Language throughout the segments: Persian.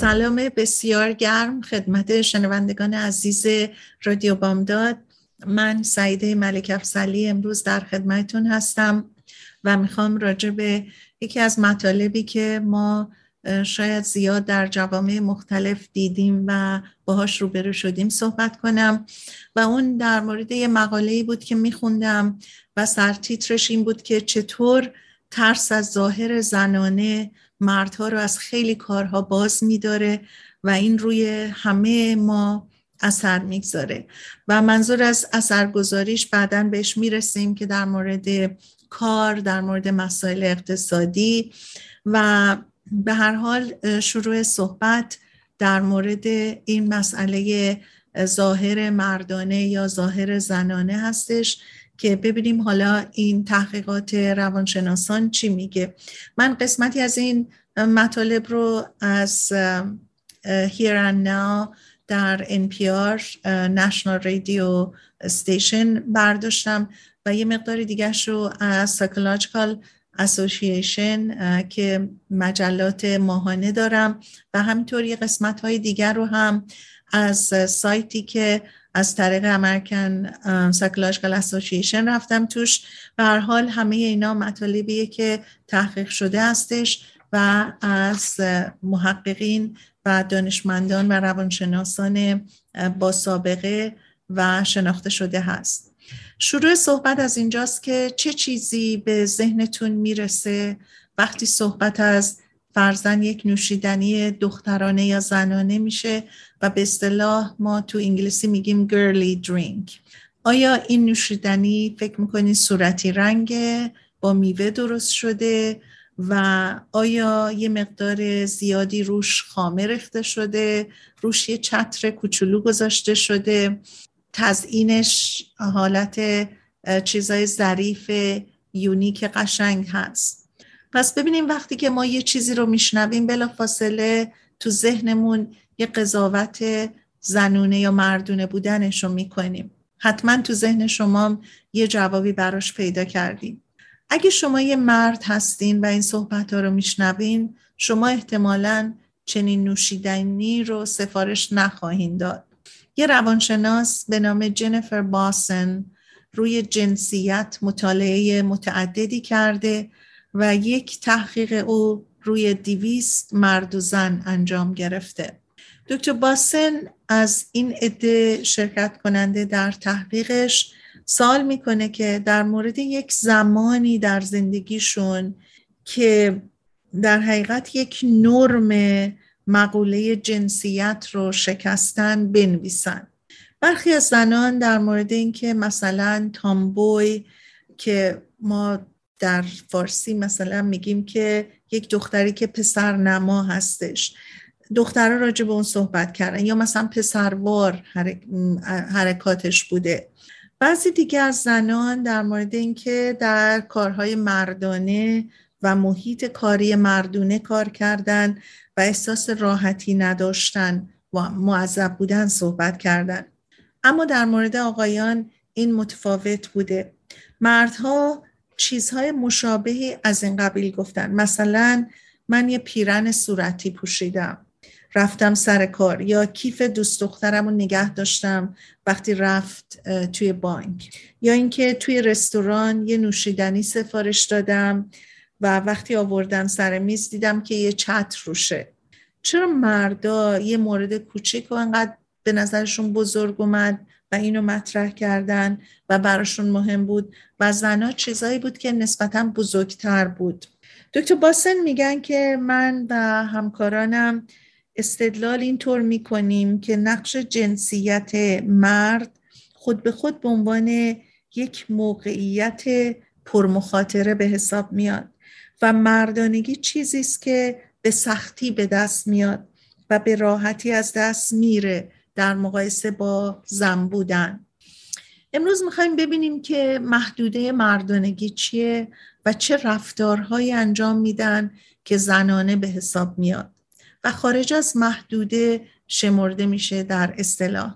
سلام بسیار گرم خدمت شنوندگان عزیز رادیو بامداد. من سعیده ملک افزلی امروز در خدمتون هستم و می‌خوام راجع به یکی از مطالبی که ما شاید زیاد در جوامع مختلف دیدیم و باهاش روبرو شدیم صحبت کنم و اون در مورد یه مقاله بود که میخوندم و سرتیترش این بود که چطور ترس از ظاهر زنانه مردها رو از خیلی کارها باز میداره و این روی همه ما اثر می‌گذاره. و منظور از اثرگذاریش بعدا بهش می‌رسیم که در مورد کار در مورد مسائل اقتصادی و به هر حال شروع صحبت در مورد این مسئله ظاهر مردانه یا ظاهر زنانه هستش. که ببینیم حالا این تحقیقات روانشناسان چی میگه. من قسمتی از این مطالب رو از Here and Now در NPR National Radio Station برداشتم و یه مقدار دیگه رو از Psychological Association که مجلات ماهانه دارم و همینطور یه قسمت های دیگر رو هم از سایتی که از طریق امریکن سایکولوژیکال اسوسییشن رفتم توش. به هر حال همه اینا مطالبیه که تحقیق شده هستش و از محققین و دانشمندان و روانشناسان با سابقه و شناخته شده هست. شروع صحبت از اینجاست که چه چیزی به ذهنتون می‌رسه وقتی صحبت از فرزن یک نوشیدنی دخترانه یا زنانه میشه و به اصطلاح ما تو انگلیسی میگیم girly drink. آیا این نوشیدنی فکر می‌کنید صورتی رنگ با میوه درست شده؟ و آیا یه مقدار زیادی روش خامه ریخته شده؟ روش یه چتر کوچولو گذاشته شده؟ تزئینش حالت چیزای ظریف یونیک قشنگ هست. پس ببینیم وقتی که ما یه چیزی رو میشنویم بلا فاصله تو ذهنمون یه قضاوت زنونه یا مردونه بودنش رو می‌کنیم. حتما تو ذهن شما یه جوابی براش پیدا کردیم. اگه شما یه مرد هستین و این صحبت ها رو میشنوین شما احتمالا چنین نوشیدنی رو سفارش نخواهید داد. یه روانشناس به نام جنیفر باسن روی جنسیت مطالعه متعددی کرده و یک تحقیق او روی دیویست مرد و زن انجام گرفته. دکتر باسن از این عده شرکت کننده در تحقیقش سال می‌کنه که در مورد یک زمانی در زندگیشون که در حقیقت یک نرم مقوله جنسیت رو شکستن بنویسن. برخی از زنان در مورد اینکه مثلا تامبوی که ما در فارسی مثلا میگیم که یک دختری که پسر نما هستش. دخترها راجع به اون صحبت کردن یا مثلا پسروار حرکاتش بوده. بعضی دیگه از زنان در مورد اینکه در کارهای مردانه و محیط کاری مردونه کار کردن و احساس راحتی نداشتن و معذب بودن صحبت کردن. اما در مورد آقایان این متفاوت بوده. مردها چیزهای مشابهی از این قبیل گفتن. مثلا من یه پیرن صورتی پوشیدم. رفتم سر کار. یا کیف دوست دخترم رو نگه داشتم وقتی رفت توی بانک. یا اینکه توی رستوران یه نوشیدنی سفارش دادم و وقتی آوردن سر میز دیدم که یه چتر روشه. چرا مردا یه مورد کوچیک و انقدر به نظرشون بزرگ اومد؟ و اینو مطرح کردن و براشون مهم بود و زنها چیزایی بود که نسبتا بزرگتر بود. دکتر باسن میگن که من و همکارانم استدلال اینطور می‌کنیم که نقش جنسیت مرد خود به خود به عنوان یک موقعیت پرمخاطره به حساب میاد و مردانگی چیزی است که به سختی به دست میاد و به راحتی از دست میره. در مقایسه با زن بودن. امروز می‌خوایم ببینیم که محدوده مردانگی چیه و چه رفتارهایی انجام میدن که زنانه به حساب میاد. و خارج از محدوده شمرده میشه در اصطلاح.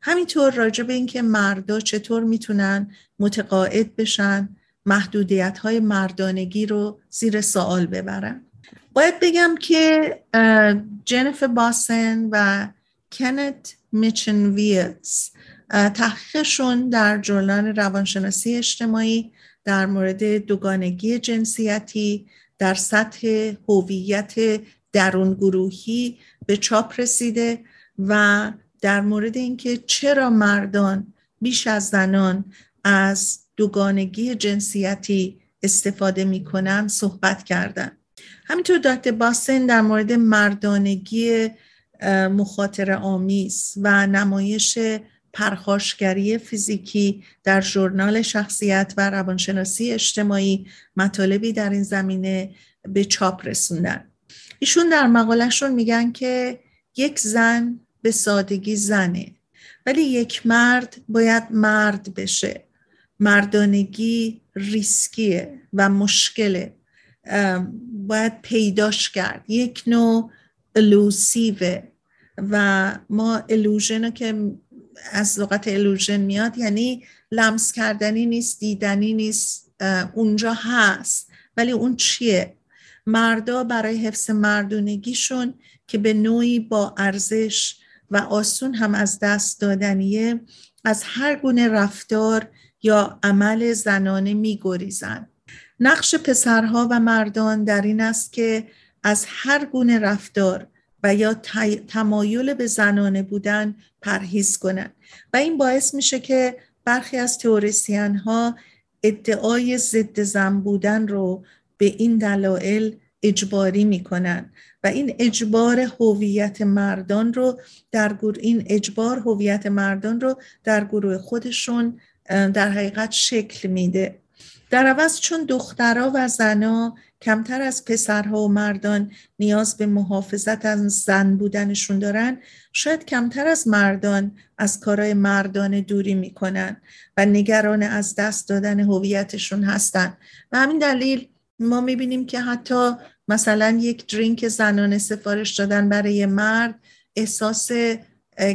همینطور راجع به اینکه مردا چطور می‌تونن متقاعد بشن محدودیت های مردانگی رو زیر سوال ببرن. باید بگم که جنف باسن و کنت میچن ویلز تحقیقشون در جلان روانشناسی اجتماعی در مورد دوگانگی جنسیتی در سطح هویت درون گروهی به چاپ رسیده و در مورد اینکه چرا مردان بیش از زنان از دوگانگی جنسیتی استفاده می‌کنن صحبت کردن. همینطور دکتر باسن در مورد مردانگی مخاطر آمیز و نمایش پرخاشگری فیزیکی در ژورنال شخصیت و روانشناسی اجتماعی مطالبی در این زمینه به چاپ رسوندن. ایشون در مقالهشون میگن که یک زن به سادگی زنه ولی یک مرد باید مرد بشه. مردانگی ریسکیه و مشکله. باید پیداش کرد. یک نوع الوسیوه و ما الوژن که از لغت الوژن میاد یعنی لمس کردنی نیست دیدنی نیست اونجا هست. ولی اون چیه؟ مردا برای حفظ مردونگیشون که به نوعی با ارزش و آسون هم از دست دادنیه از هر گونه رفتار یا عمل زنانه میگریزند نقش پسرها و مردان در این است که از هر گونه رفتار و یا تمایل به زنانه بودن پرهیز کنند. و این باعث میشه که برخی از تئوریسین ها ادعای ضد زن بودن رو به این دلایل اجباری می‌کنن و این اجبار هویت مردان رو در گروه این اجبار هویت مردان رو در گروه خودشون در حقیقت شکل میده. در عوض چون دخترها و زنها کمتر از پسرها و مردان نیاز به محافظت از زن بودنشون دارن شاید کمتر از مردان از کارهای مردان دوری می‌کنن و نگران از دست دادن هویتشون هستن. و همین دلیل ما می‌بینیم که حتی مثلا یک درینک زنانه سفارش دادن برای مرد احساس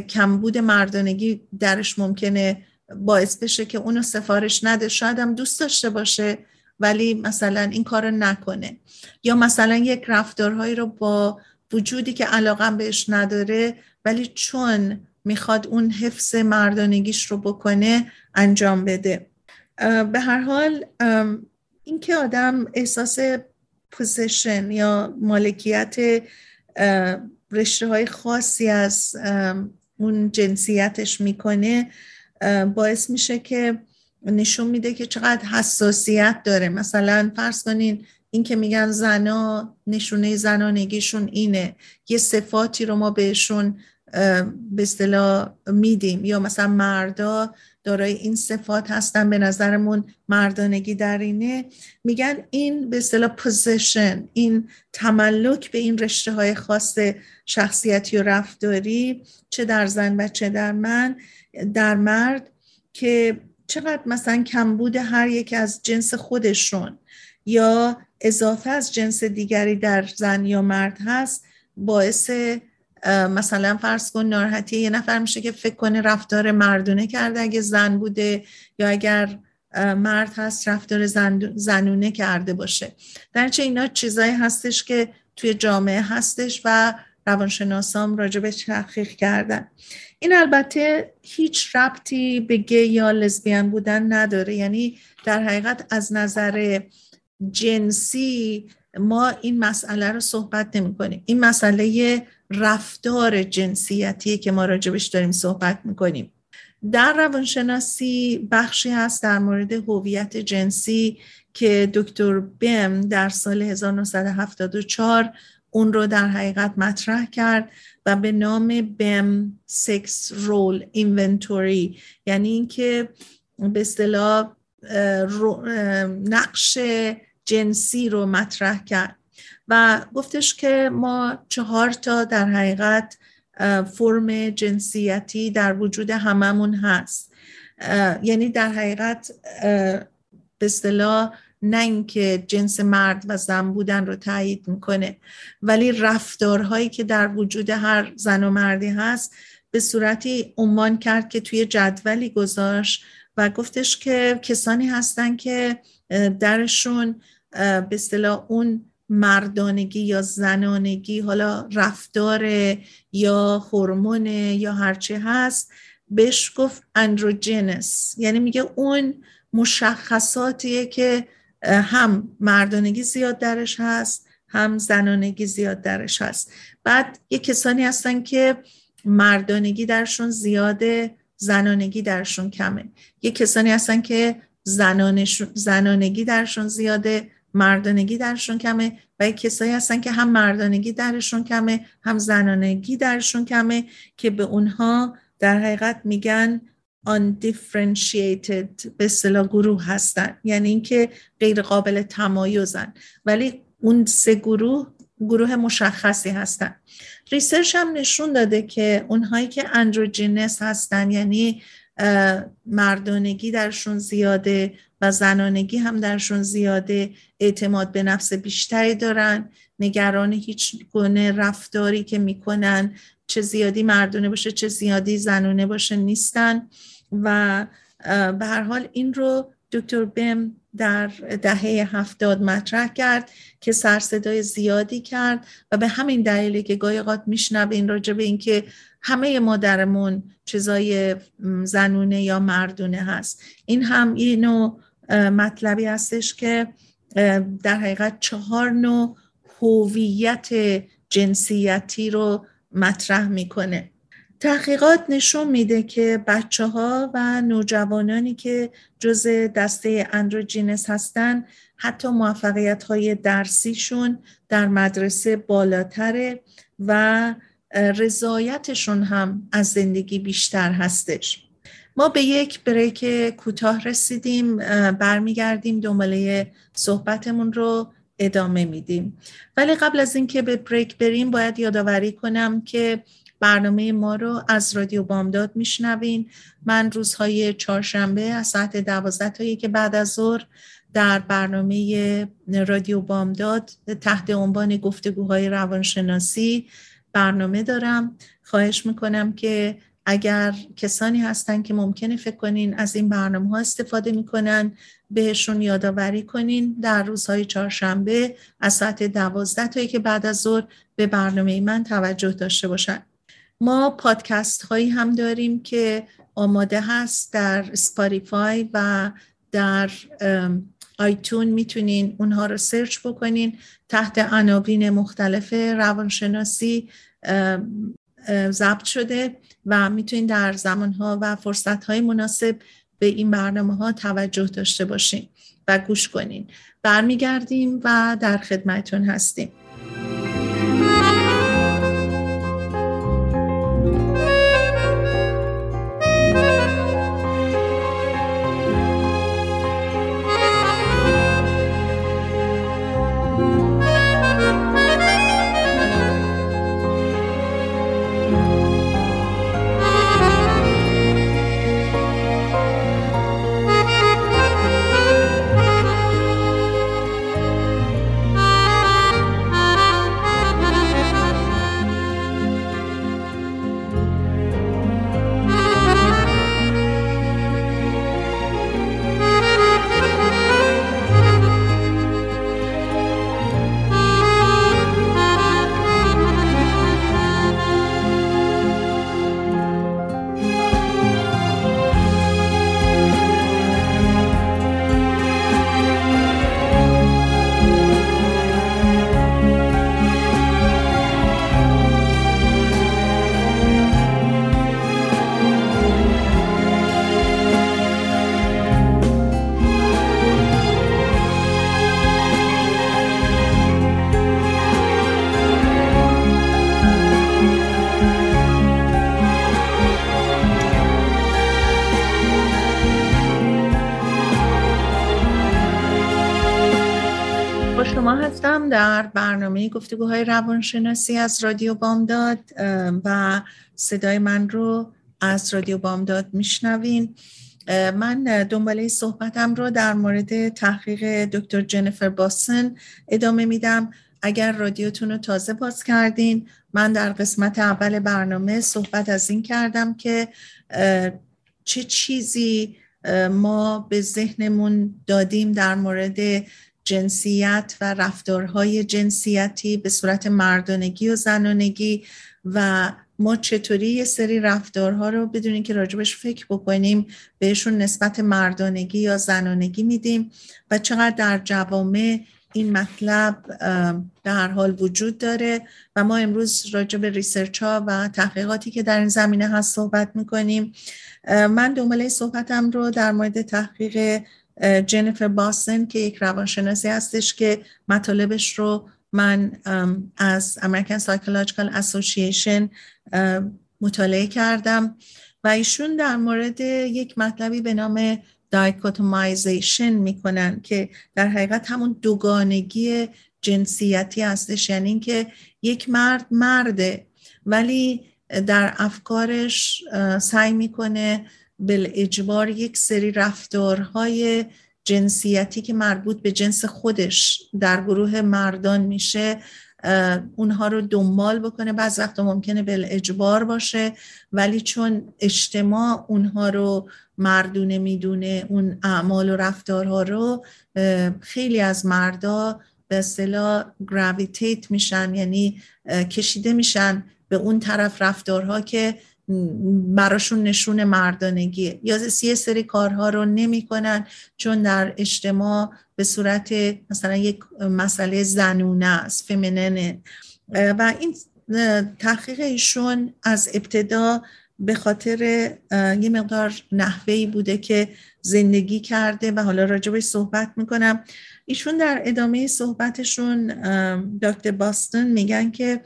کمبود مردانگی درش ممکنه باعث بشه که اونو سفارش نده. شاید هم دوست داشته باشه ولی مثلا این کار نکنه. یا مثلا یک رفتارهایی رو با وجودی که علاقم بهش نداره ولی چون می‌خواد اون حفظ مردانگیش رو بکنه انجام بده. به هر حال اینکه آدم احساس پوزیشن یا مالکیت رشته های خاصی از اون جنسیتش می‌کنه باعث میشه که نشون میده که چقدر حساسیت داره. مثلا فرض کنین این که میگن زنا نشونه زنانگیشون اینه. یه صفاتی رو ما بهشون به اصطلاح میدیم. یا مثلا مردا دارای این صفات هستن به نظرمون مردانگی در اینه. میگن این به اصطلاح پوزیشن این تملک به این رشته های خاص شخصیتی و رفتاری چه در زن و چه در من در مرد که چقدر مثلا کمبود هر یک از جنس خودشون یا اضافه از جنس دیگری در زن یا مرد هست باعث مثلا فرض کن ناراحتی یه نفر میشه که فکر کنه رفتار مردونه کرده اگه زن بوده یا اگر مرد هست رفتار زنونه کرده باشه. در چه اینا چیزایی هستش که توی جامعه هستش و روانشناسام راجع به تحقیق کردن. این البته هیچ ربطی به گی یا لزبیان بودن نداره. یعنی در حقیقت از نظر جنسی ما این مسئله رو صحبت نمی کنیم این مسئله رفتار جنسیتی که ما راجبش داریم صحبت می‌کنیم. در روانشناسی بخشی هست در مورد هویت جنسی که دکتر بم در سال 1974 اون رو در حقیقت مطرح کرد و به نام بم سکس رول اینونتوری یعنی اینکه به اصطلاح نقش جنسی رو مطرح کرد. و گفتش که ما چهار تا در حقیقت فرم جنسیتی در وجود هممون هست. یعنی در حقیقت به اصطلاح نه اینکه جنس مرد و زن بودن رو تایید می‌کنه. ولی رفتارهایی که در وجود هر زن و مردی هست به صورتی عنوان کرد که توی جدولی گذاشت و گفتش که کسانی هستن که درشون به اصطلاح اون مردانگی یا زنانگی حالا رفتار یا هورمون یا هرچی هست بهش گفت اندروجنس. یعنی میگه اون مشخصاتیه که هم مردانگی زیاد درش هست هم زنانگی زیاد درش هست. بعد یه کسانی هستن که مردانگی درشون زیاده زنانگی درشون کمه. یه کسانی هستن که زنانگی درشون زیاده مردانگی درشون کمه. و یه کسایی هستن که هم مردانگی درشون کمه هم زنانگی درشون کمه که به اونها در حقیقت میگن undifferentiated به اصطلاح گروه هستن. یعنی اینکه غیر قابل تمایزن. ولی اون سه گروه گروه مشخصی هستن. research هم نشون داده که اونهایی که androgynous هستن یعنی مردانگی درشون زیاده و زنانگی هم درشون زیاده اعتماد به نفس بیشتری دارن نگران هیچ گونه رفتاری که می‌کنن چه زیادی مردونه باشه چه زیادی زنونه باشه نیستن. و به هر حال این رو دکتر بم در دهه هفتاد مطرح کرد که سرصدای زیادی کرد و به همین دلیلی که گاهی اوقات میشنوین راجع به اینکه همه مادرمون چیزای زنونه یا مردونه هست. این هم یه نوع مطلبی هستش که در حقیقت چهار نوع هویت جنسیتی رو مطرح می‌کنه. تحقیقات نشون میده که بچه ها و نوجوانانی که جز دسته اندروجینس هستن حتی موفقیت های درسیشون در مدرسه بالاتره و رضایتشون هم از زندگی بیشتر هستش. ما به یک بریک کوتاه رسیدیم برمیگردیم دنباله صحبتمون رو ادامه میدیم. ولی قبل از اینکه به بریک بریم باید یادآوری کنم که برنامه ما رو از رادیو بامداد میشنوین. من روزهای چهارشنبه از ساعت دوازده تا که بعد از ظهر در برنامه رادیو بامداد تحت عنوان گفتگوهای روانشناسی برنامه دارم. خواهش می‌کنم که اگر کسانی هستن که ممکنه فکر کنین از این برنامه ها استفاده می‌کنن بهشون یادآوری کنین. در روزهای چهارشنبه از ساعت دوازده تایی که بعد از ظهر به برنامه من توجه داشته باشن. ما پادکست هایی هم داریم که آماده هست در سپاریفای و در آیتون می‌تونین اونها رو سرچ بکنین. تحت عناوین مختلف روانشناسی ضبط شده و می‌تونین در زمانها و فرصتهای مناسب به این برنامه ها توجه داشته باشین و گوش کنین. برمیگردیم و در خدمتون هستیم. گفتگوهای روانشناسی از رادیو بامداد و صدای من رو از رادیو بامداد میشنوین. من دنباله صحبتم رو در مورد تحقیق دکتر جنیفر باسن ادامه میدم. اگر رادیوتون رو تازه باز کردین من در قسمت اول برنامه صحبت از این کردم که چه چیزی ما به ذهنمون دادیم در مورد جنسیت و رفتارهای جنسیتی به صورت مردانگی و زنانگی و ما چطوری یه سری رفتارها رو بدونیم که راجبش فکر بکنیم بهشون نسبت مردانگی یا زنانگی میدیم و چقدر در جوامع این مطلب در حال وجود داره و ما امروز راجع به research ها و تحقیقاتی که در این زمینه هست صحبت می‌کنیم. من دنباله صحبتم رو در مورد تحقیق جنیفر باسن که یک روانشناسی هستش که مطالبش رو من از American Psychological Association مطالعه کردم و ایشون در مورد یک مطلبی به نام دایکوتومایزیشن می‌کنن که در حقیقت همون دوگانگی جنسیتی هستش. یعنی اینکه یک مرد مرده ولی در افکارش سعی می‌کنه بل اجبار یک سری رفتارهای جنسیتی که مربوط به جنس خودش در گروه مردان میشه اونها رو دنبال بکنه. بعض وقت ممکنه بل اجبار باشه ولی چون اجتماع اونها رو مردونه می‌دونه اون اعمال و رفتارها رو خیلی از مردا به اصطلاح گراویتیت میشن یعنی کشیده میشن به اون طرف رفتارها که براشون نشون مردانگیه یا یه سری کارها رو نمی‌کنن چون در اجتماع به صورت مثلا یک مسئله زنونه است فمیننه. و این تحقیق ایشون از ابتدا به خاطر یه مقدار نحوهی بوده که زندگی کرده و حالا راجبش صحبت می‌کنم. ایشون در ادامه صحبتشون دکتر باستون میگن که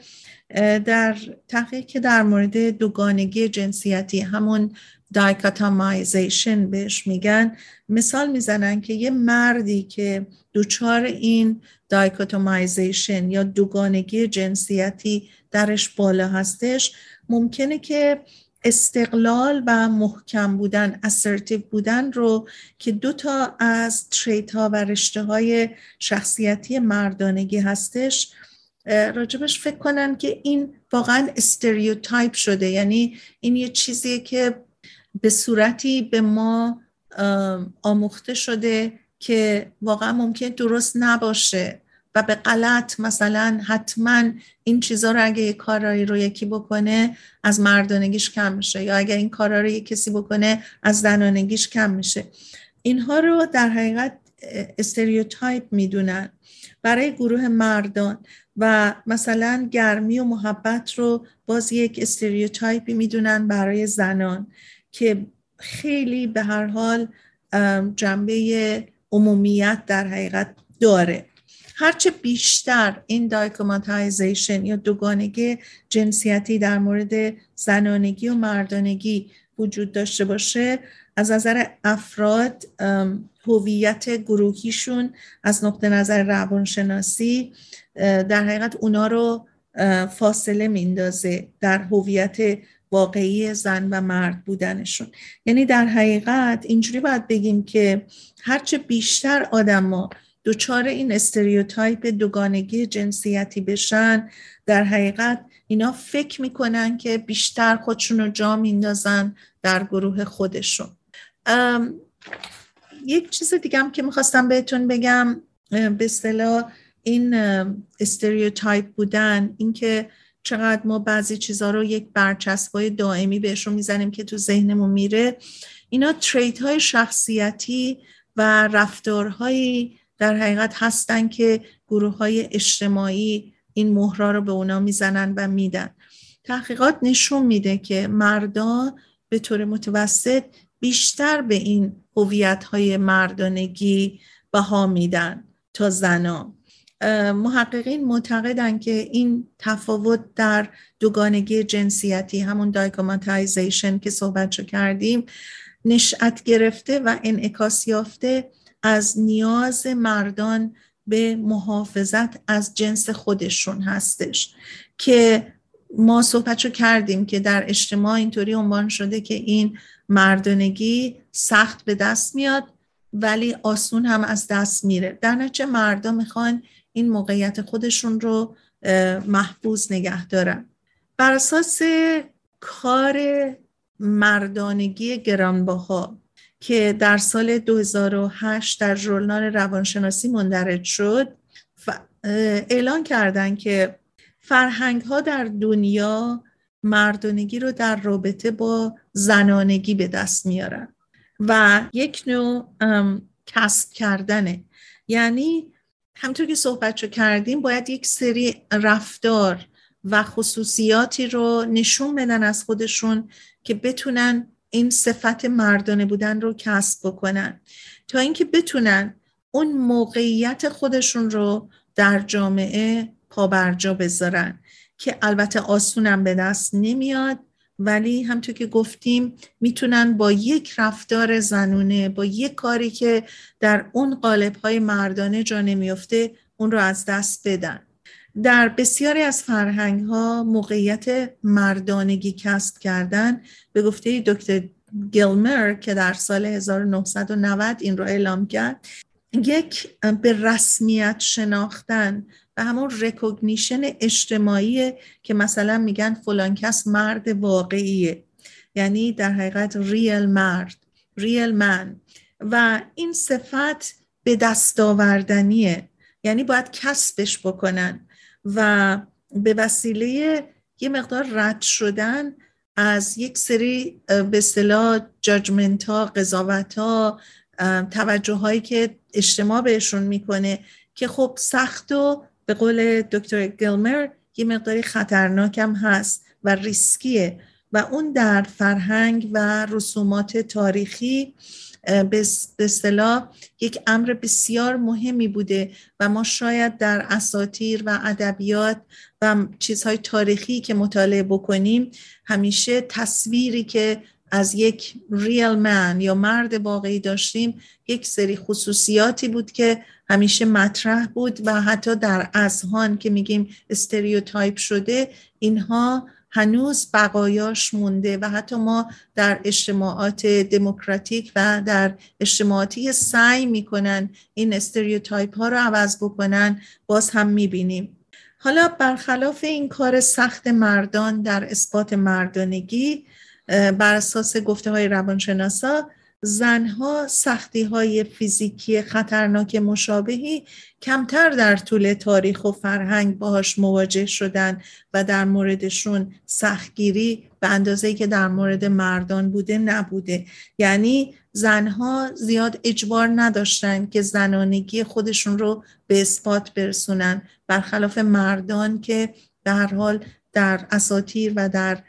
در تحقیق که در مورد دوگانگی جنسیتی همون dichotomization بهش میگن مثال می‌زنن که یه مردی که دوچار این dichotomization یا دوگانگی جنسیتی درش بالا هستش ممکنه که استقلال و محکم بودن assertive بودن رو که دو تا از trait ها و رشته های شخصیتی مردانگی هستش راجبش فکر کنن که این واقعا stereotype شده. یعنی این یه چیزیه که به صورتی به ما آموخته شده که واقعا ممکن درست نباشه و به غلط مثلا حتما این چیزا رو اگه یه کارایی رو یکی بکنه از مردانگیش کم میشه یا اگر این کارا رو یه کسی بکنه از زنانگیش کم میشه. اینها رو در حقیقت stereotype می‌دونن. برای گروه مردان و مثلا گرمی و محبت رو باز یک stereotype ی می‌دونن برای زنان که خیلی به هر حال جنبه عمومیت در حقیقت داره. هرچه بیشتر این دایکوماتایزیشن یا دوگانگی جنسیتی در مورد زنانگی و مردانگی وجود داشته باشه از نظر افراد هویت گروهیشون از نقطه نظر روانشناسی در حقیقت اونا رو فاصله میندازه در هویت واقعی زن و مرد بودنشون. یعنی در حقیقت اینجوری باید بگیم که هرچه بیشتر آدما دچار این استریوتایپ دوگانگی جنسیتی بشن در حقیقت اینا فکر می‌کنن که بیشتر خودشون رو جا میندازن در گروه خودشون. یک چیز دیگه هم که می‌خواستم بهتون بگم به اصطلاح این استریوتایپ بودن اینکه چقدر ما بعضی چیزها رو یک برچسبای دائمی بهشون می‌زنیم که تو ذهنمون میره. اینا تریت های شخصیتی و رفتارهایی در حقیقت هستن که گروه های اجتماعی این مهرا رو به اونا می‌زنن و میدن. تحقیقات نشون میده که مردا به طور متوسط بیشتر به این هویت های مردانگی بها میدن تا زنا. محققین معتقدن که این تفاوت در دوگانگی جنسیتی همون دایگوماتایزیشن که صحبت کردیم نشأت گرفته و انعکاس یافته از نیاز مردان به محافظت از جنس خودشون هستش. که ما صحبتشو کردیم که در اجتماع اینطوری عنوان شده که این مردانگی سخت به دست میاد ولی آسون هم از دست میره. در نتیجه مردا می‌خوان این موقعیت خودشون رو محفوظ نگه دارن. بر اساس کار مردانگی گرانبها که در سال 2008 در ژورنال روانشناسی مندرج شد اعلان کردن که فرهنگ ها در دنیا مردانگی رو در رابطه با زنانگی به دست میارن. و یک نوع کسب کردنه. یعنی همطور که صحبت رو کردیم باید یک سری رفتار و خصوصیاتی رو نشون بدن از خودشون که بتونن این صفت مردانه بودن رو کسب بکنن. تا اینکه بتونن اون موقعیت خودشون رو در جامعه پابرجا بذارن. که البته آسونم به دست نمیاد ولی همطور که گفتیم می‌تونن با یک رفتار زنونه با یک کاری که در اون قالب های مردانه جا نمیفته اون رو از دست بدن. در بسیاری از فرهنگ ها موقعیت مردانگی کسب کردن. به گفته دکتر گیلمر که در سال 1990 این رو اعلام کرد یک به رسمیت شناختن و همون recognition اجتماعی که مثلا میگن فلان کس مرد واقعیه. یعنی در حقیقت real مرد real man و این صفت به دست آوردنیه. یعنی باید کسبش بکنن. و به وسیله یه مقدار رد شدن از یک سری به صلاح جاجمنت ها قضاوت ها توجه هایی که اجتماع بهشون می‌کنه که خب سخت و به قول دکتر گلمر یه مقداری خطرناکم هست و ریسکیه. و اون در فرهنگ و رسومات تاریخی به اصطلاح یک امر بسیار مهمی بوده و ما شاید در اساطیر و ادبیات و چیزهای تاریخی که مطالعه بکنیم همیشه تصویری که از یک real man یا مرد واقعی داشتیم یک سری خصوصیاتی بود که همیشه مطرح بود و حتی در اذهان که میگیم stereotype شده اینها هنوز بقایاش مونده و حتی ما در اجتماعات دموکراتیک و در اجتماعاتی سعی می‌کنن این استریوتایپ ها رو عوض بکنن باز هم می‌بینیم. حالا برخلاف این کار سخت مردان در اثبات مردانگی بر اساس گفته های روانشناسا زنها سختی های فیزیکی خطرناک مشابهی کمتر در طول تاریخ و فرهنگ باهاش مواجه شدن و در موردشون سختگیری به اندازه که در مورد مردان بوده نبوده. یعنی زنها زیاد اجبار نداشتن که زنانگی خودشون رو به اثبات برسونن. برخلاف مردان که در حال در اساتیر و در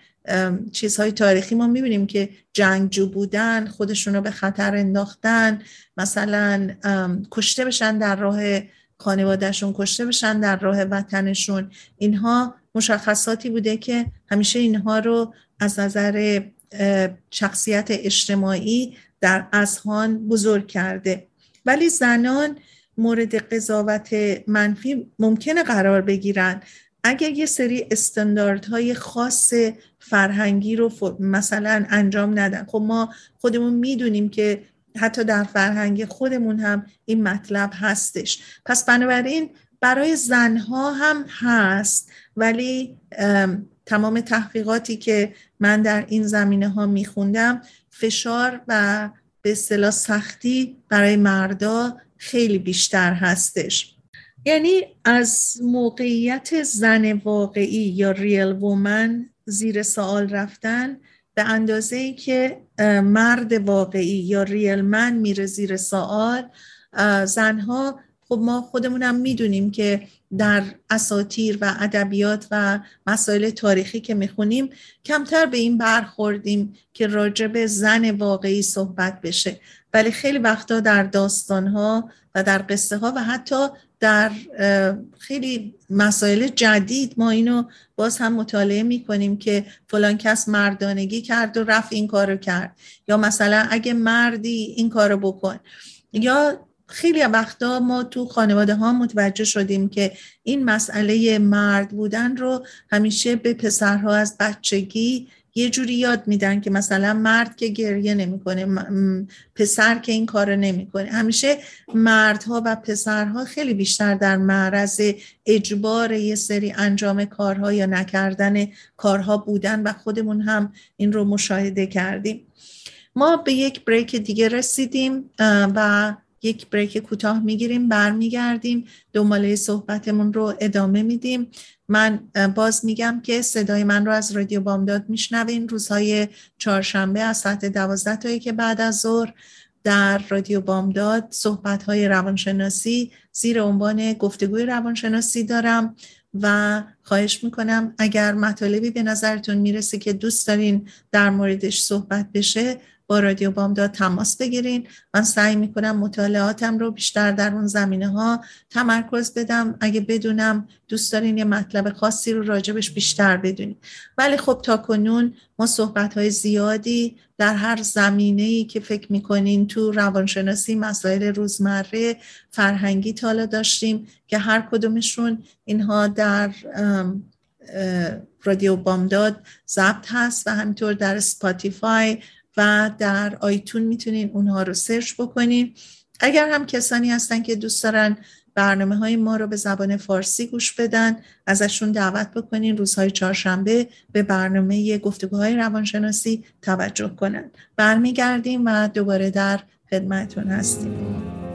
چیزهای تاریخی ما می‌بینیم که جنگجو بودن خودشون رو به خطر انداختن مثلا کشته بشن در راه خانوادهشون کشته بشن در راه وطنشون. اینها مشخصاتی بوده که همیشه اینها رو از نظر شخصیت اجتماعی در اذهان بزرگ کرده. ولی زنان مورد قضاوت منفی ممکنه قرار بگیرن. اگر یه سری استانداردهای خاص فرهنگی رو مثلا انجام ندن خب ما خودمون می‌دونیم که حتی در فرهنگ خودمون هم این مطلب هستش. پس بنابراین برای زنها هم هست ولی تمام تحقیقاتی که من در این زمینه ها میخوندم فشار و به اصطلاح سختی برای مردا خیلی بیشتر هستش. یعنی از موقعیت زن واقعی یا ریل وومن زیر سوال رفتن به اندازه ای که مرد واقعی یا ریل من میره زیر سوال زنها خب ما خودمونم می‌دونیم که در اساتیر و ادبیات و مسائل تاریخی که می‌خونیم کمتر به این برخوردیم که راجب زن واقعی صحبت بشه. ولی خیلی وقتا در داستانها و در قصه ها و حتی در خیلی مسائل جدید ما اینو باز هم مطالعه می‌کنیم که فلان کس مردانگی کرد و رفت این کارو کرد. یا مثلا اگه مردی این کارو بکن. یا خیلی وقتا ما تو خانواده ها متوجه شدیم که این مسئله مرد بودن رو همیشه به پسرها از بچگی یه جوری یاد میدن که مثلا مرد که گریه نمی‌کنه پسر که این کار نمی‌کنه. همیشه مردها و پسرها خیلی بیشتر در معرض اجبار یه سری انجام کارها یا نکردن کارها بودن و خودمون هم این رو مشاهده کردیم. ما به یک بریک دیگه رسیدیم و یک بریک کوتاه می‌گیریم برمیگردیم دنباله صحبتمون رو ادامه میدیم. من باز میگم که صدای من رو از رادیو بامداد میشنوین. روزهای چهارشنبه از ساعت دوازده تا که بعد از ظهر در رادیو بامداد صحبت های روانشناسی زیر عنوان گفتگوی روانشناسی دارم و خواهش می‌کنم اگر مطالبی به نظرتون می‌رسه که دوست دارین در موردش صحبت بشه با رادیو بامداد تماس بگیرین. من سعی می‌کنم مطالعاتم رو بیشتر در اون زمینه ها تمرکز بدم. اگه بدونم دوست دارین یه مطلب خاصی رو راجبش بیشتر بدونیم ولی خب تا کنون ما صحبت های زیادی در هر زمینه ای که فکر می‌کنین تو روانشناسی مسائل روزمره فرهنگی تا حالا داشتیم که هر کدومشون اینها در رادیو بامداد ضبط هست و همینطور در Spotify و در iTunes می‌تونین اونها رو search بکنین. اگر هم کسانی هستن که دوست دارن برنامه های ما رو به زبان فارسی گوش بدن ازشون دعوت بکنین روزهای چهارشنبه به برنامه گفتگوهای روانشناسی توجه کنن. برمیگردیم و دوباره در خدمتون هستیم.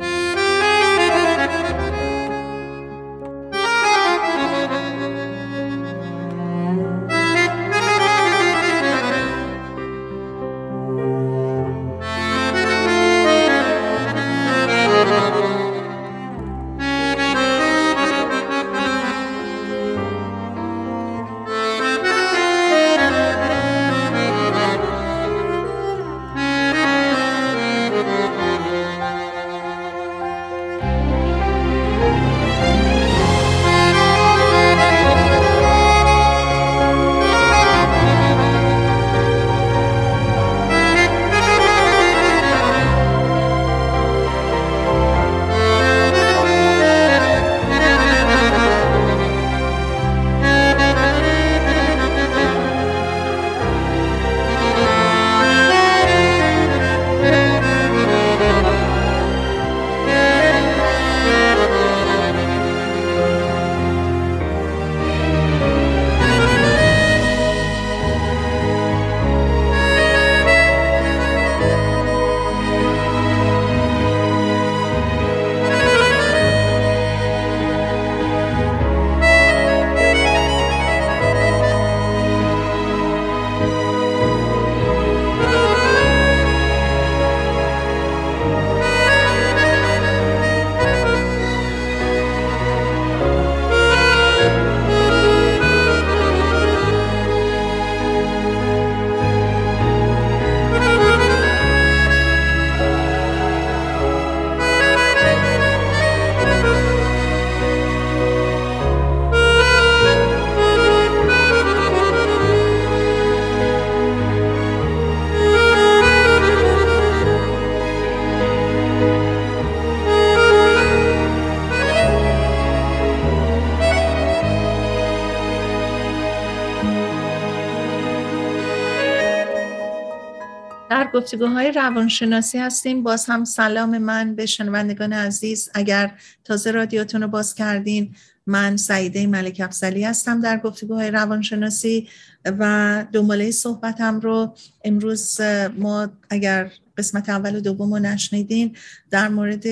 گفتگوهای روانشناسی هستیم. باز هم سلام من به شنوندگان عزیز. اگر تازه رادیوتون رو باز کردین من سعیده ملک افزلی هستم در گفتگوهای روانشناسی و دنباله صحبتم رو امروز ما اگر قسمت اول و دوم رو نشنیدین در مورد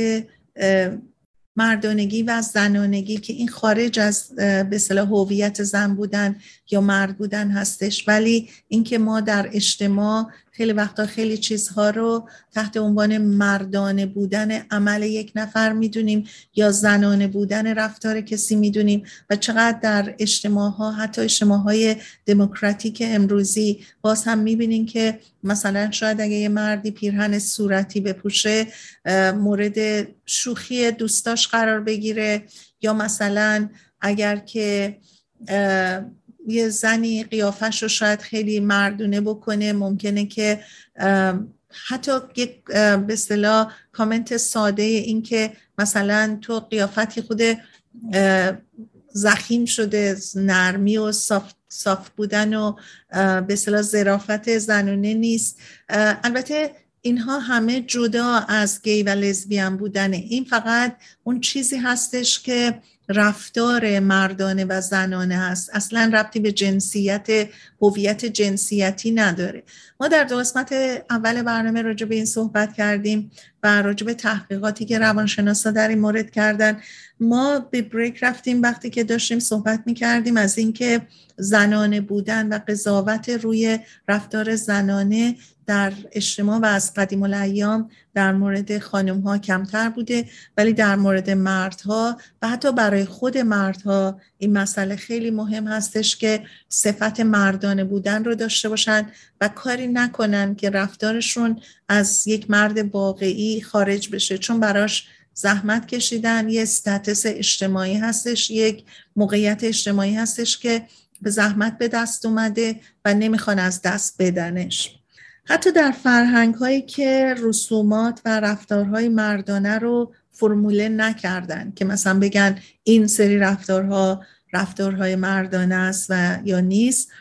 مردانگی و زنانگی که این خارج از به صلاح هویت زن بودن یا مرد بودن هستش. ولی اینکه ما در اجتماع خیلی وقتا خیلی چیزها رو تحت عنوان مردانه بودن عمل یک نفر می‌دونیم یا زنانه بودن رفتار کسی می‌دونیم و چقدر در اجتماع ها حتی اجتماع های دموکراتیک امروزی باز هم می‌بینیم که مثلا شاید اگه یه مردی پیرهن صورتی بپوشه مورد شوخی دوستاش قرار بگیره یا مثلا اگر که یه زنی قیافش رو شاید خیلی مردونه بکنه. ممکنه که حتی یک به اصطلاح کامنت ساده این که مثلا تو قیافتی خود زخیم شده نرمی و صاف, صاف بودن و به اصطلاح ظرافت زنونه نیست. البته اینها همه جدا از گی و لزبیان بودنه. این فقط اون چیزی هستش که رفتار مردانه و زنانه هست. اصلا ربطی به جنسیت هویت جنسیتی نداره. ما در دو قسمت اول برنامه راجع به این صحبت کردیم و راجع به تحقیقاتی که روانشناسا در این مورد کردن ما به بریک رفتیم وقتی که داشتیم صحبت می کردیم از اینکه زنانه بودن و قضاوت روی رفتار زنانه در اجتماع و از قدیم الایام در مورد خانم ها کمتر بوده ولی در مورد مردها و حتی برای خود مردها این مسئله خیلی مهم هستش که صفت مردانه بودن رو داشته باشن و کاری نکنن که رفتارشون از یک مرد واقعی خارج بشه چون براش زحمت کشیدن یه ستاتس اجتماعی هستش یک موقعیت اجتماعی هستش که به زحمت به دست اومده و نمی‌خوان از دست بدنش. حتی در فرهنگ هایی که رسومات و رفتارهای مردانه رو فرموله نکردن که مثلا بگن این سری رفتارها رفتارهای مردانه است و یا نیست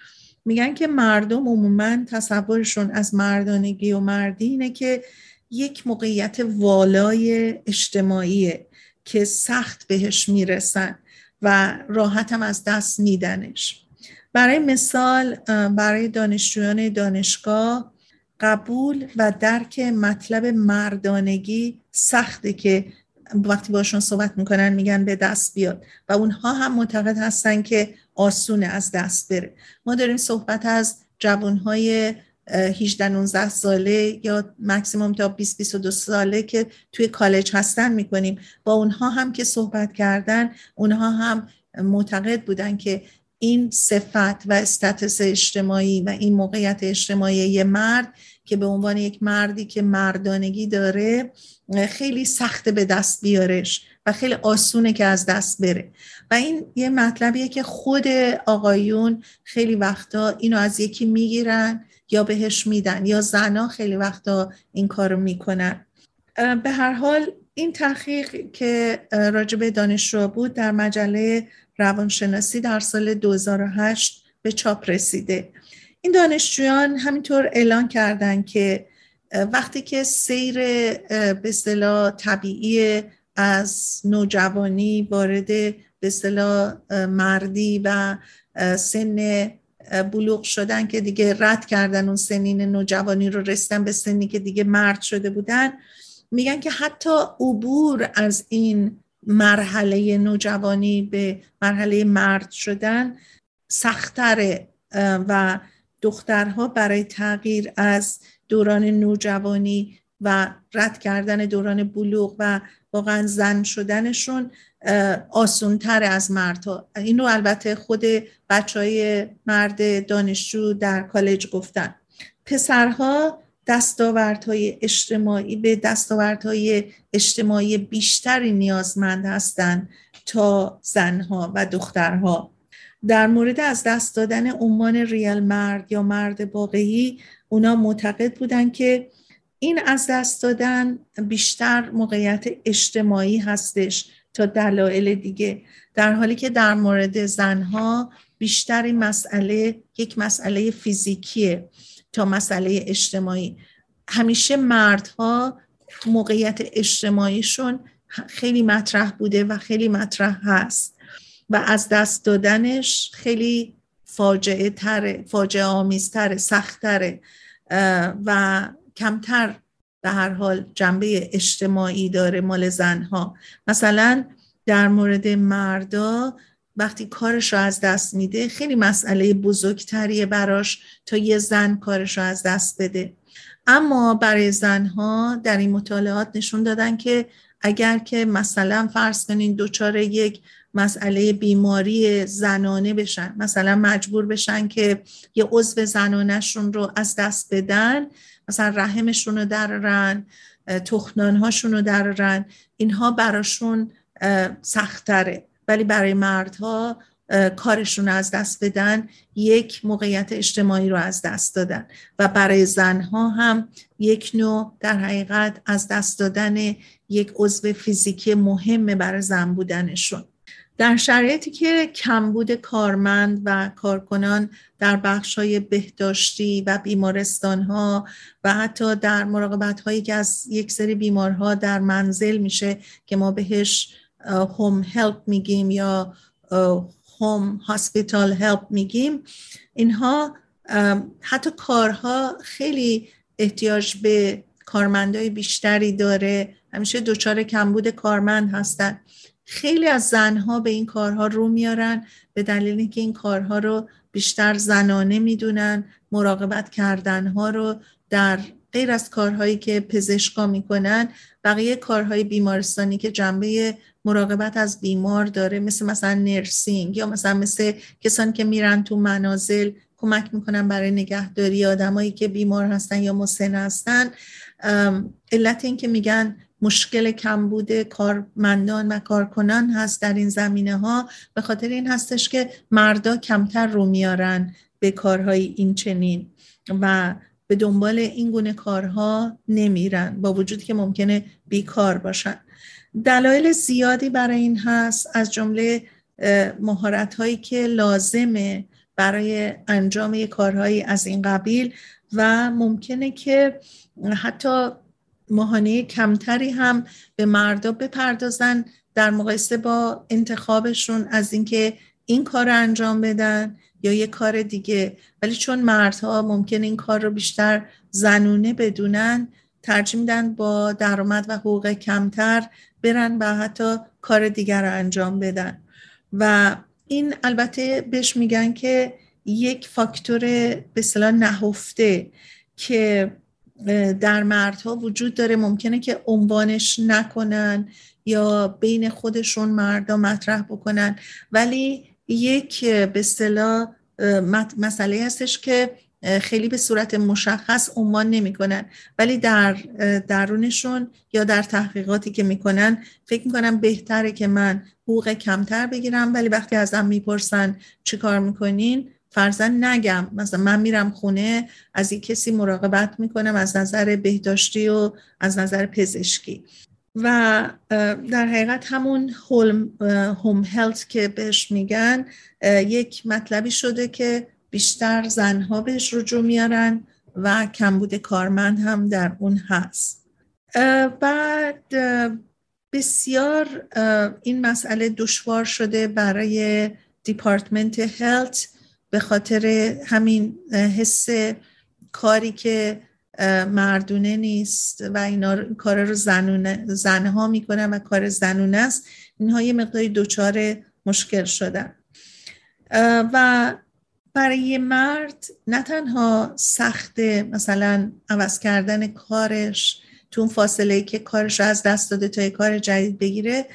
میگن که مردم عموما تصورشون از مردانگی و مردی اینه که یک موقعیت والای اجتماعیه که سخت بهش می‌رسن و راحت هم از دست میدنش. برای مثال برای دانشجویان دانشگاه قبول و درک مطلب مردانگی سخته که وقتی باشون صحبت می‌کنن میگن به دست بیاد و اونها هم معتقد هستن که آسونه از دست بره. ما داریم صحبت از جوانهای 18 19 ساله یا مکسیموم تا 20 22 ساله که توی کالج هستن می‌کنیم. با اونها هم که صحبت کردن اونها هم معتقد بودن که این صفت و استاتس اجتماعی و این موقعیت اجتماعی یه مرد که به عنوان یک مردی که مردانگی داره خیلی سخت به دست بیارش و خیلی آسونه که از دست بره. و این یه مطلبیه که خود آقایون خیلی وقتا اینو از یکی می‌گیرن یا بهش میدن یا زنا خیلی وقتا این کارو می‌کنن. به هر حال این تحقیق که راجب دانشجو بود در مجله روانشناسی در سال 2008 به چاپ رسیده. این دانشجویان همینطور اعلان کردن که وقتی که سیر به اصطلاح طبیعی از نوجوانی وارد به اصطلاح مردی و سن بلوغ شدن که دیگه رد کردن اون سنین نوجوانی رو رسیدن به سنی که دیگه مرد شده بودن. میگن که حتی عبور از این مرحله نوجوانی به مرحله مرد شدن سختره و دخترها برای تغییر از دوران نوجوانی و رد کردن دوران بلوغ و واقعا زن شدنشون آسونتر از مردها. اینو البته خود بچه های مرد دانشجو در کالج گفتن. پسرها دستاوردهای اجتماعی به دستاوردهای اجتماعی بیشتری نیازمند هستند تا زنها و دخترها. در مورد از دست دادن عنوان ریال مرد یا مرد واقعی اونا معتقد بودن که این از دست دادن بیشتر موقعیت اجتماعی هستش. تا دلایل دیگه. در حالی که در مورد زنها بیشتر این مسئله یک مسئله فیزیکیه تا مسئله اجتماعی. همیشه مردها موقعیت اجتماعیشون خیلی مطرح بوده و خیلی مطرح هست و از دست دادنش خیلی فاجعه تره فاجعه آمیزتره سختره و کمتر به هر حال جنبه اجتماعی داره مال زنها. مثلا در مورد مردا وقتی کارش رو از دست میده خیلی مسئله بزرگتریه براش تا یه زن کارش رو از دست بده. اما برای زنها در این مطالعات نشون دادن که اگر که مثلا فرض کنین دچار یک مسئله بیماری زنانه بشن مثلا مجبور بشن که یه عضو زنانهشون رو از دست بدن مثلا رحمشون رو درارن تخنانهاشون رو درارن. اینها براشون سختره ولی برای مردها کارشون از دست بدن یک موقعیت اجتماعی رو از دست دادن. و برای زنها هم یک نوع در حقیقت از دست دادن یک عضو فیزیکی مهمه برای زن بودنشون. در شرایطی که کمبود کارمند و کارکنان در بخش های بهداشتی و بیمارستان ها و حتی در مراقبت هایی که از یک سری بیمارها در منزل میشه که ما بهش هوم هلپ میگیم یا هوم هاسپیتال هلپ میگیم اینها حتی کارها خیلی احتیاج به کارمندای بیشتری داره. همیشه دچار کمبود کارمند هستن. خیلی از زنها به این کارها رو میارن به دلیل اینکه این کارها رو بیشتر زنانه می‌دونن مراقبت کردنها رو در غیر از کارهایی که پزشکا می‌کنن بقیه کارهای بیمارستانی که جنبه مراقبت از بیمار داره مثل مثلا نرسینگ یا مثلا مثل کسانی که میرن تو منازل کمک می‌کنن برای نگهداری آدمایی که بیمار هستن یا مسن هستن. علت این که میگن مشکل کمبود کارمندان و کارکنان هست در این زمینه ها به خاطر این هستش که مردا کمتر رو میارن به کارهای این چنین و به دنبال این گونه کارها نمیرن. با وجود که ممکنه بیکار باشن. دلایل زیادی برای این هست. از جمله مهارت هایی که لازمه برای انجام کارهایی از این قبیل و ممکنه که حتی ماهانه کمتری هم به مردا بپردازن. در مقایسه با انتخابشون از اینکه این کار رو انجام بدن یا یه کار دیگه. ولی چون مردها ممکن این کار رو بیشتر زنونه بدونن ترجیح میدن با درآمد و حقوق کمتر برن و حتی کار دیگر رو انجام بدن. و این البته بهش میگن که یک فاکتور به نهفته که در مردها وجود داره. ممکنه که عنوانش نکنن یا بین خودشون مردا مطرح بکنن. ولی یک به اصطلاح مسئله هستش که خیلی به صورت مشخص عنوان نمی‌کنن. ولی در درونشون یا در تحقیقاتی که می‌کنن فکر می‌کنن بهتره که من حقوق کمتر بگیرم. ولی وقتی ازم می‌پرسن چی کار می‌کنین فرزن نگم. مثلا من میرم خونه از این کسی مراقبت می‌کنم از نظر بهداشتی و از نظر پزشکی. و در حقیقت همون هوم هلت که بهش میگن یک مطلبی شده که بیشتر زنها بهش رجوع میارن و کمبود کارمند هم در اون هست. بعد بسیار این مسئله دشوار شده برای دیپارتمنت هلت به خاطر همین حس کاری که مردونه نیست و اینا کار رو زنونه زنها می‌کنن و کار زنونه است. اینها یه مقداری دچار مشکل شدن. و برای مرد نه تنها سخت مثلا عوض کردن کارش تو اون فاصله که کارش رو از دست داده تا کار جدید بگیره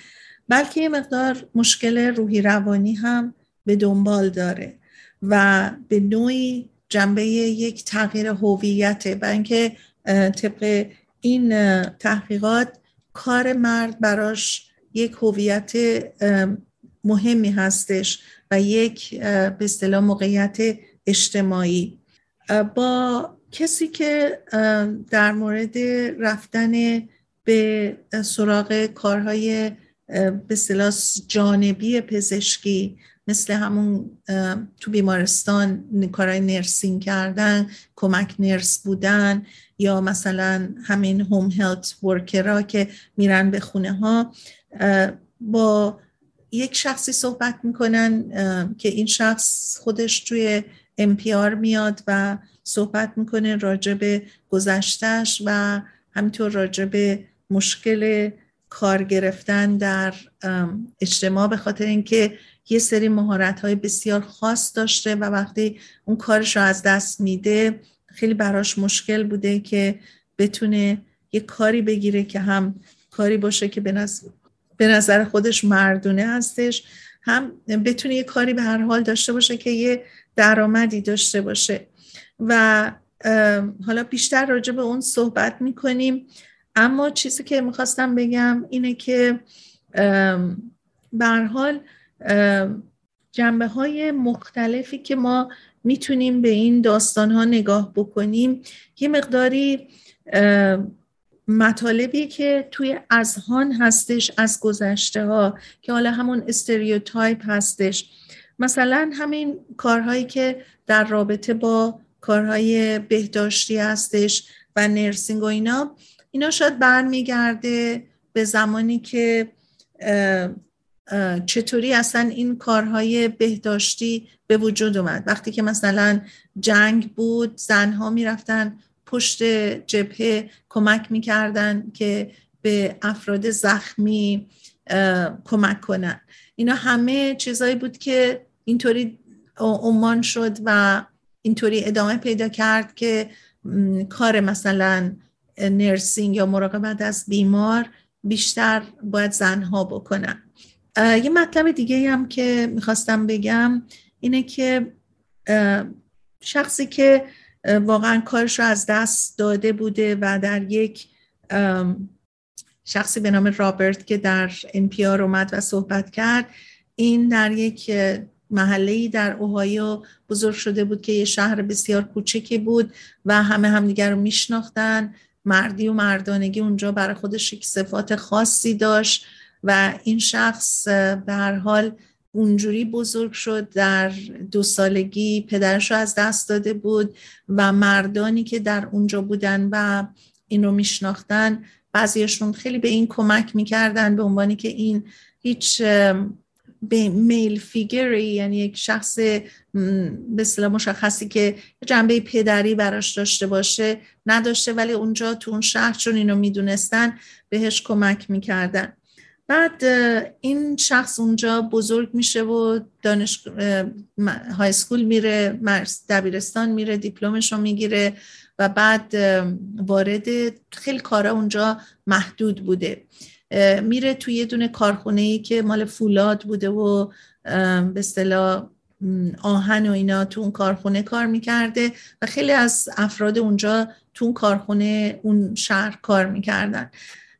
بلکه یه مقدار مشکل روحی روانی هم به دنبال داره. و به نوعی جنبه یک تغییر هویت و اینکه طبق این تحقیقات کار مرد براش یک هویت مهمی هستش و یک به اصطلاح موقعیت اجتماعی. با کسی که در مورد رفتن به سراغ کارهای به جانبی پزشکی مثل همون تو بیمارستان کارهای نرسینگ کردن کمک نرس بودن یا مثلا همین هوم هلت ورکرها که میرن به خونه ها با یک شخصی صحبت می‌کنن که این شخص خودش توی NPR میاد و صحبت می‌کنه راجع به گذشتش و همینطور راجع به مشکل کار گرفتن در اجتماع به خاطر اینکه یه سری مهارت های بسیار خاص داشته و وقتی اون کارش رو از دست میده خیلی براش مشکل بوده که بتونه یه کاری بگیره که هم کاری باشه که به نظر خودش مردونه هستش هم بتونه یه کاری به هر حال داشته باشه که یه درآمدی داشته باشه. و حالا بیشتر راجع به اون صحبت می‌کنیم. اما چیزی که می‌خواستم بگم اینه که حال جنبه های مختلفی که ما می‌تونیم به این داستان ها نگاه بکنیم یه مقداری مطالبی که توی اذهان هستش از گذشته ها که حالا همون استریوتایپ هستش. مثلا همین کارهایی که در رابطه با کارهای بهداشتی هستش و نرسینگ و اینا اینا شاید برمیگرده به زمانی که چطوری اصلا این کارهای بهداشتی به وجود اومد. وقتی که مثلا جنگ بود زنها می‌رفتن پشت جبهه کمک می‌کردن که به افراد زخمی کمک کنن. اینا همه چیزایی بود که اینطوری عمان شد و اینطوری ادامه پیدا کرد که کار مثلا نرسینگ یا مراقبت از بیمار بیشتر باید زنها بکنن. یه مطلب دیگه هم که می‌خواستم بگم اینه که شخصی که واقعا کارش رو از دست داده بوده و در یک شخصی به نام رابرت که در NPR اومد و صحبت کرد این در یک محله در اوهایو بزرگ شده بود که یه شهر بسیار کوچکی بود و همه همدیگر رو میشناختن مردی و مردانگی اونجا برای خودش یک صفات خاصی داشت و این شخص به هر حال اونجوری بزرگ شد در دو سالگی پدرش رو از دست داده بود و مردانی که در اونجا بودن و این رو میشناختن بعضیشون خیلی به این کمک می‌کردن به عنوانی که این هیچ به میل فیگری یعنی یک شخص به اصطلاح مشخصی که جنبه پدری براش داشته باشه نداشته ولی اونجا تو اون شهر چون اینو می‌دونستن بهش کمک می‌کردن. بعد این شخص اونجا بزرگ میشه و دانش های سکول میره دبیرستان میره دیپلمش رو می‌گیره و بعد وارد خیلی کارا اونجا محدود بوده. میره توی یه دونه کارخونه ای که مال فولاد بوده و به اصطلاح آهن و اینا تو اون کارخونه کار می‌کرده و خیلی از افراد اونجا تو اون کارخونه اون شهر کار می‌کردن.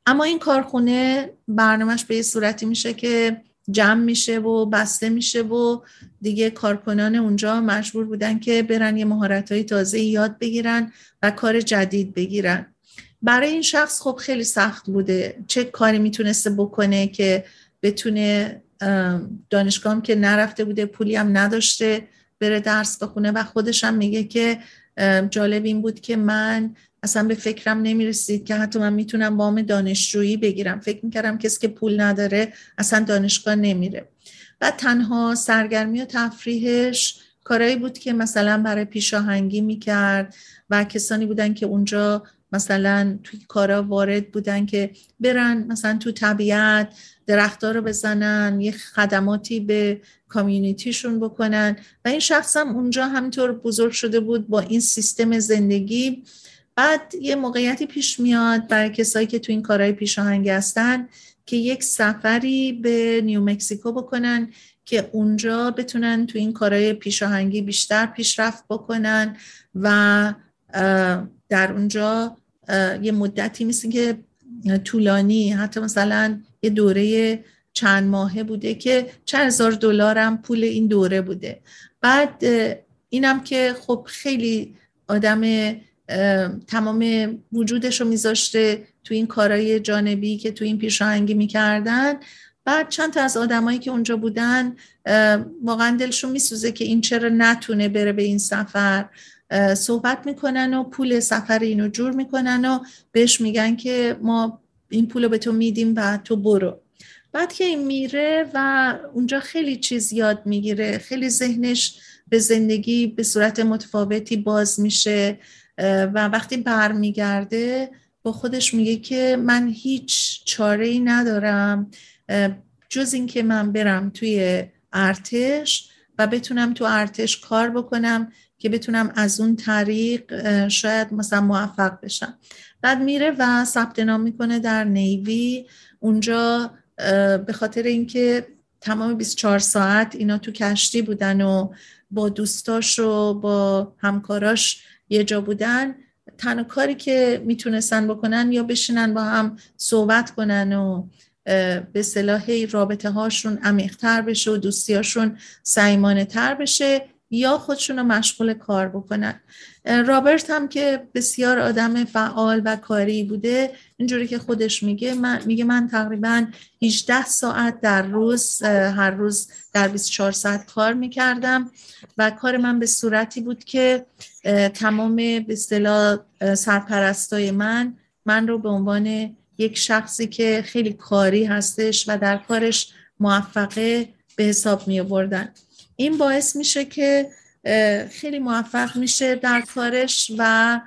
اما این کارخونه برنامهش به یه صورتی میشه که جمع میشه و بسته میشه و دیگه کارکنان اونجا مجبور بودن که برن یه مهارت های تازه یاد بگیرن و کار جدید بگیرن. برای این شخص خب خیلی سخت بوده. چه کاری می‌تونسته بکنه که بتونه دانشگاه که نرفته بوده پولی هم نداشته بره درس بخونه و خودش هم میگه که جالب این بود که من اصلا به فکرم نمی‌رسید که حتی من می‌تونم وام دانشجویی بگیرم. فکر می‌کردم کسی که پول نداره اصلا دانشگاه نمیره. و تنها سرگرمی و تفریحش کارایی بود که مثلا برای پیشاهنگی می‌کرد و کسانی بودن که اونجا مثلا توی کارا وارد بودن که برن مثلا تو طبیعت درختها رو بزنن یه خدماتی به کامیونیتیشون بکنن. و این شخص هم اونجا همینطور بزرگ شده بود با این سیستم زندگی. بعد یه موقعیتی پیش میاد برای کسایی که تو این کارهای پیشاهنگ هستن که یک سفری به نیو مکسیکو بکنن که اونجا بتونن تو این کارهای پیشاهنگی بیشتر پیشرفت بکنن و در اونجا یه مدتی مثل که طولانی حتی مثلا یه دوره چند ماهه بوده که چند هزار دلار هم پول این دوره بوده. بعد اینم که خب خیلی آدم تمام وجودش رو میذاشته تو این کارهای جانبی که تو این پیشاهنگی می‌کردن. بعد چند تا از آدمایی که اونجا بودن واقعا دلشون میسوزه که این چرا نتونه بره به این سفر. صحبت می‌کنن و پول سفر اینو جور می‌کنن و بهش میگن که ما این پول به تو میدیم و تو برو. بعد که این میره و اونجا خیلی چیز یاد می‌گیره خیلی ذهنش به زندگی به صورت متفاوتی باز میشه و وقتی برمیگرده با خودش میگه که من هیچ چاره ای ندارم جز اینکه من برم توی ارتش و بتونم تو ارتش کار بکنم که بتونم از اون طریق شاید مثلا موفق بشم. بعد میره و ثبت نام می‌کنه در نیوی. اونجا به خاطر اینکه تمام 24 ساعت اینا تو کشتی بودن و با دوستاش و با همکاراش یه جا بودن تنها کاری که می‌تونستن بکنن یا بشینن با هم صحبت کنن و به صلاح رابطه هاشون عمیقتر بشه و دوستیاشون سیمانه تر بشه یا خودشون رو مشغول کار بکنن. رابرت هم که بسیار آدم فعال و کاری بوده اینجوری که خودش میگه من میگه من تقریبا 18 ساعت در روز هر روز در 24 ساعت کار می‌کردم و کار من به صورتی بود که تمام به اصطلاح سرپرستای من من رو به عنوان یک شخصی که خیلی کاری هستش و در کارش موفقه به حساب می آوردن این باعث میشه که خیلی موفق میشه در کارش و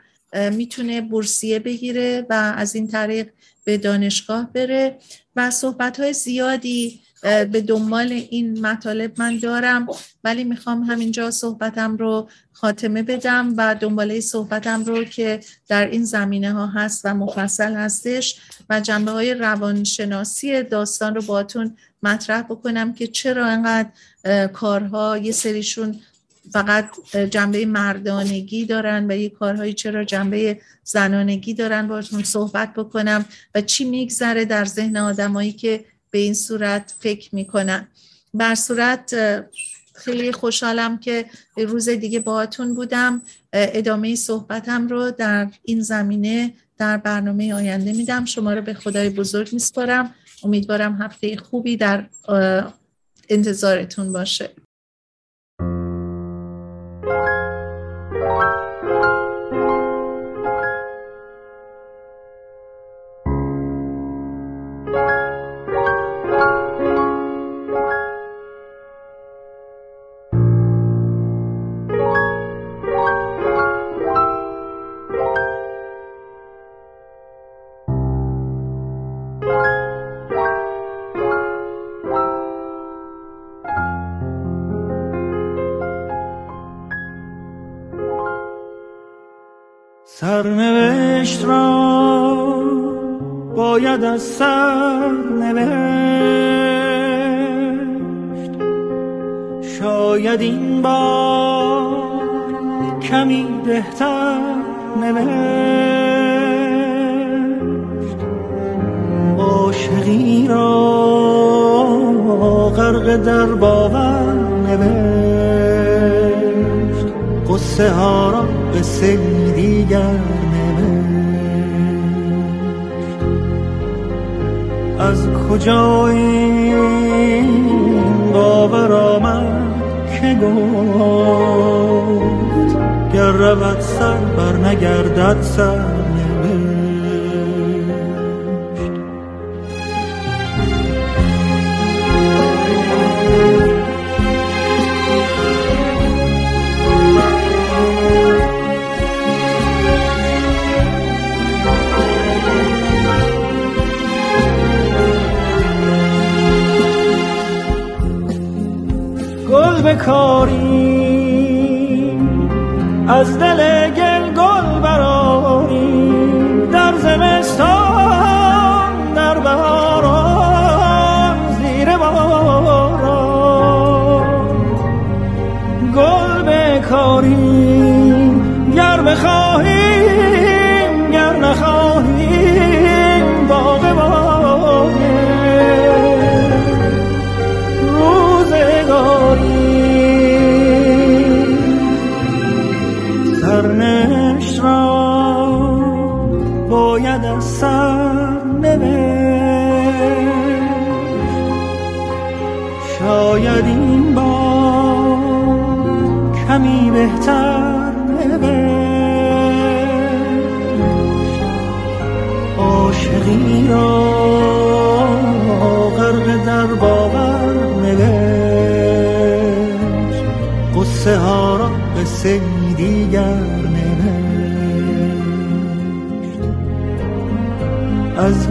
می‌تونه بورسیه بگیره و از این طریق به دانشگاه بره. و صحبت های زیادی به دنبال این مطالب من دارم ولی می‌خوام همینجا صحبتم رو خاتمه بدم و دنباله صحبتم رو که در این زمینه ها هست و مفصل هستش و جنبه های روانشناسی داستان رو باتون مطرح بکنم که چرا انقدر کارها یه سریشون فقط جنبه مردانگی دارن و یه کارهایی چرا جنبه زنانگی دارن؟ باتون صحبت بکنم و چی میگذره در ذهن آدمایی که به این صورت فکر می‌کنن بر صورت خیلی خوشحالم که روز دیگه باهاتون بودم. ادامه صحبتم رو در این زمینه در برنامه آینده میدم. شما رو به خدای بزرگ میسپارم. امیدوارم هفته خوبی در انتظارتون باشه. باید گفت گر رود سر بر نگردد سر. بکاری از دل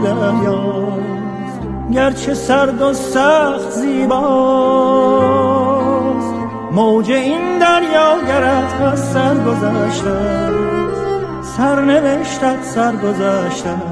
موج دریاست گرچه سرد و سخت زیباست. موج این دریا گرد از سر گذشته سرنوشتت سر گذشته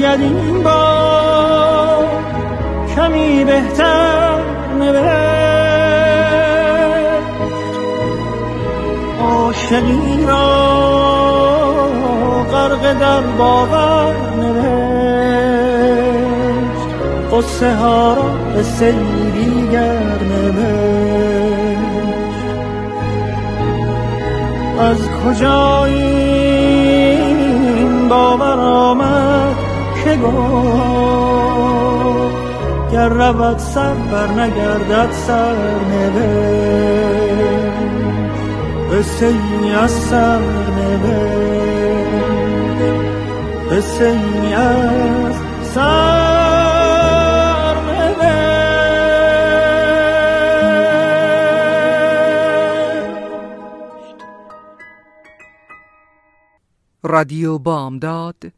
شاید این بار کمی بهتر نوشت. عاشقی را غرق در باور نوشت. قصه ها را به سیری از کجا این باور آمد؟ گفت گر رود سر بر نگردد سر قصه ای از سر قصه ای از سر رادیو بامداد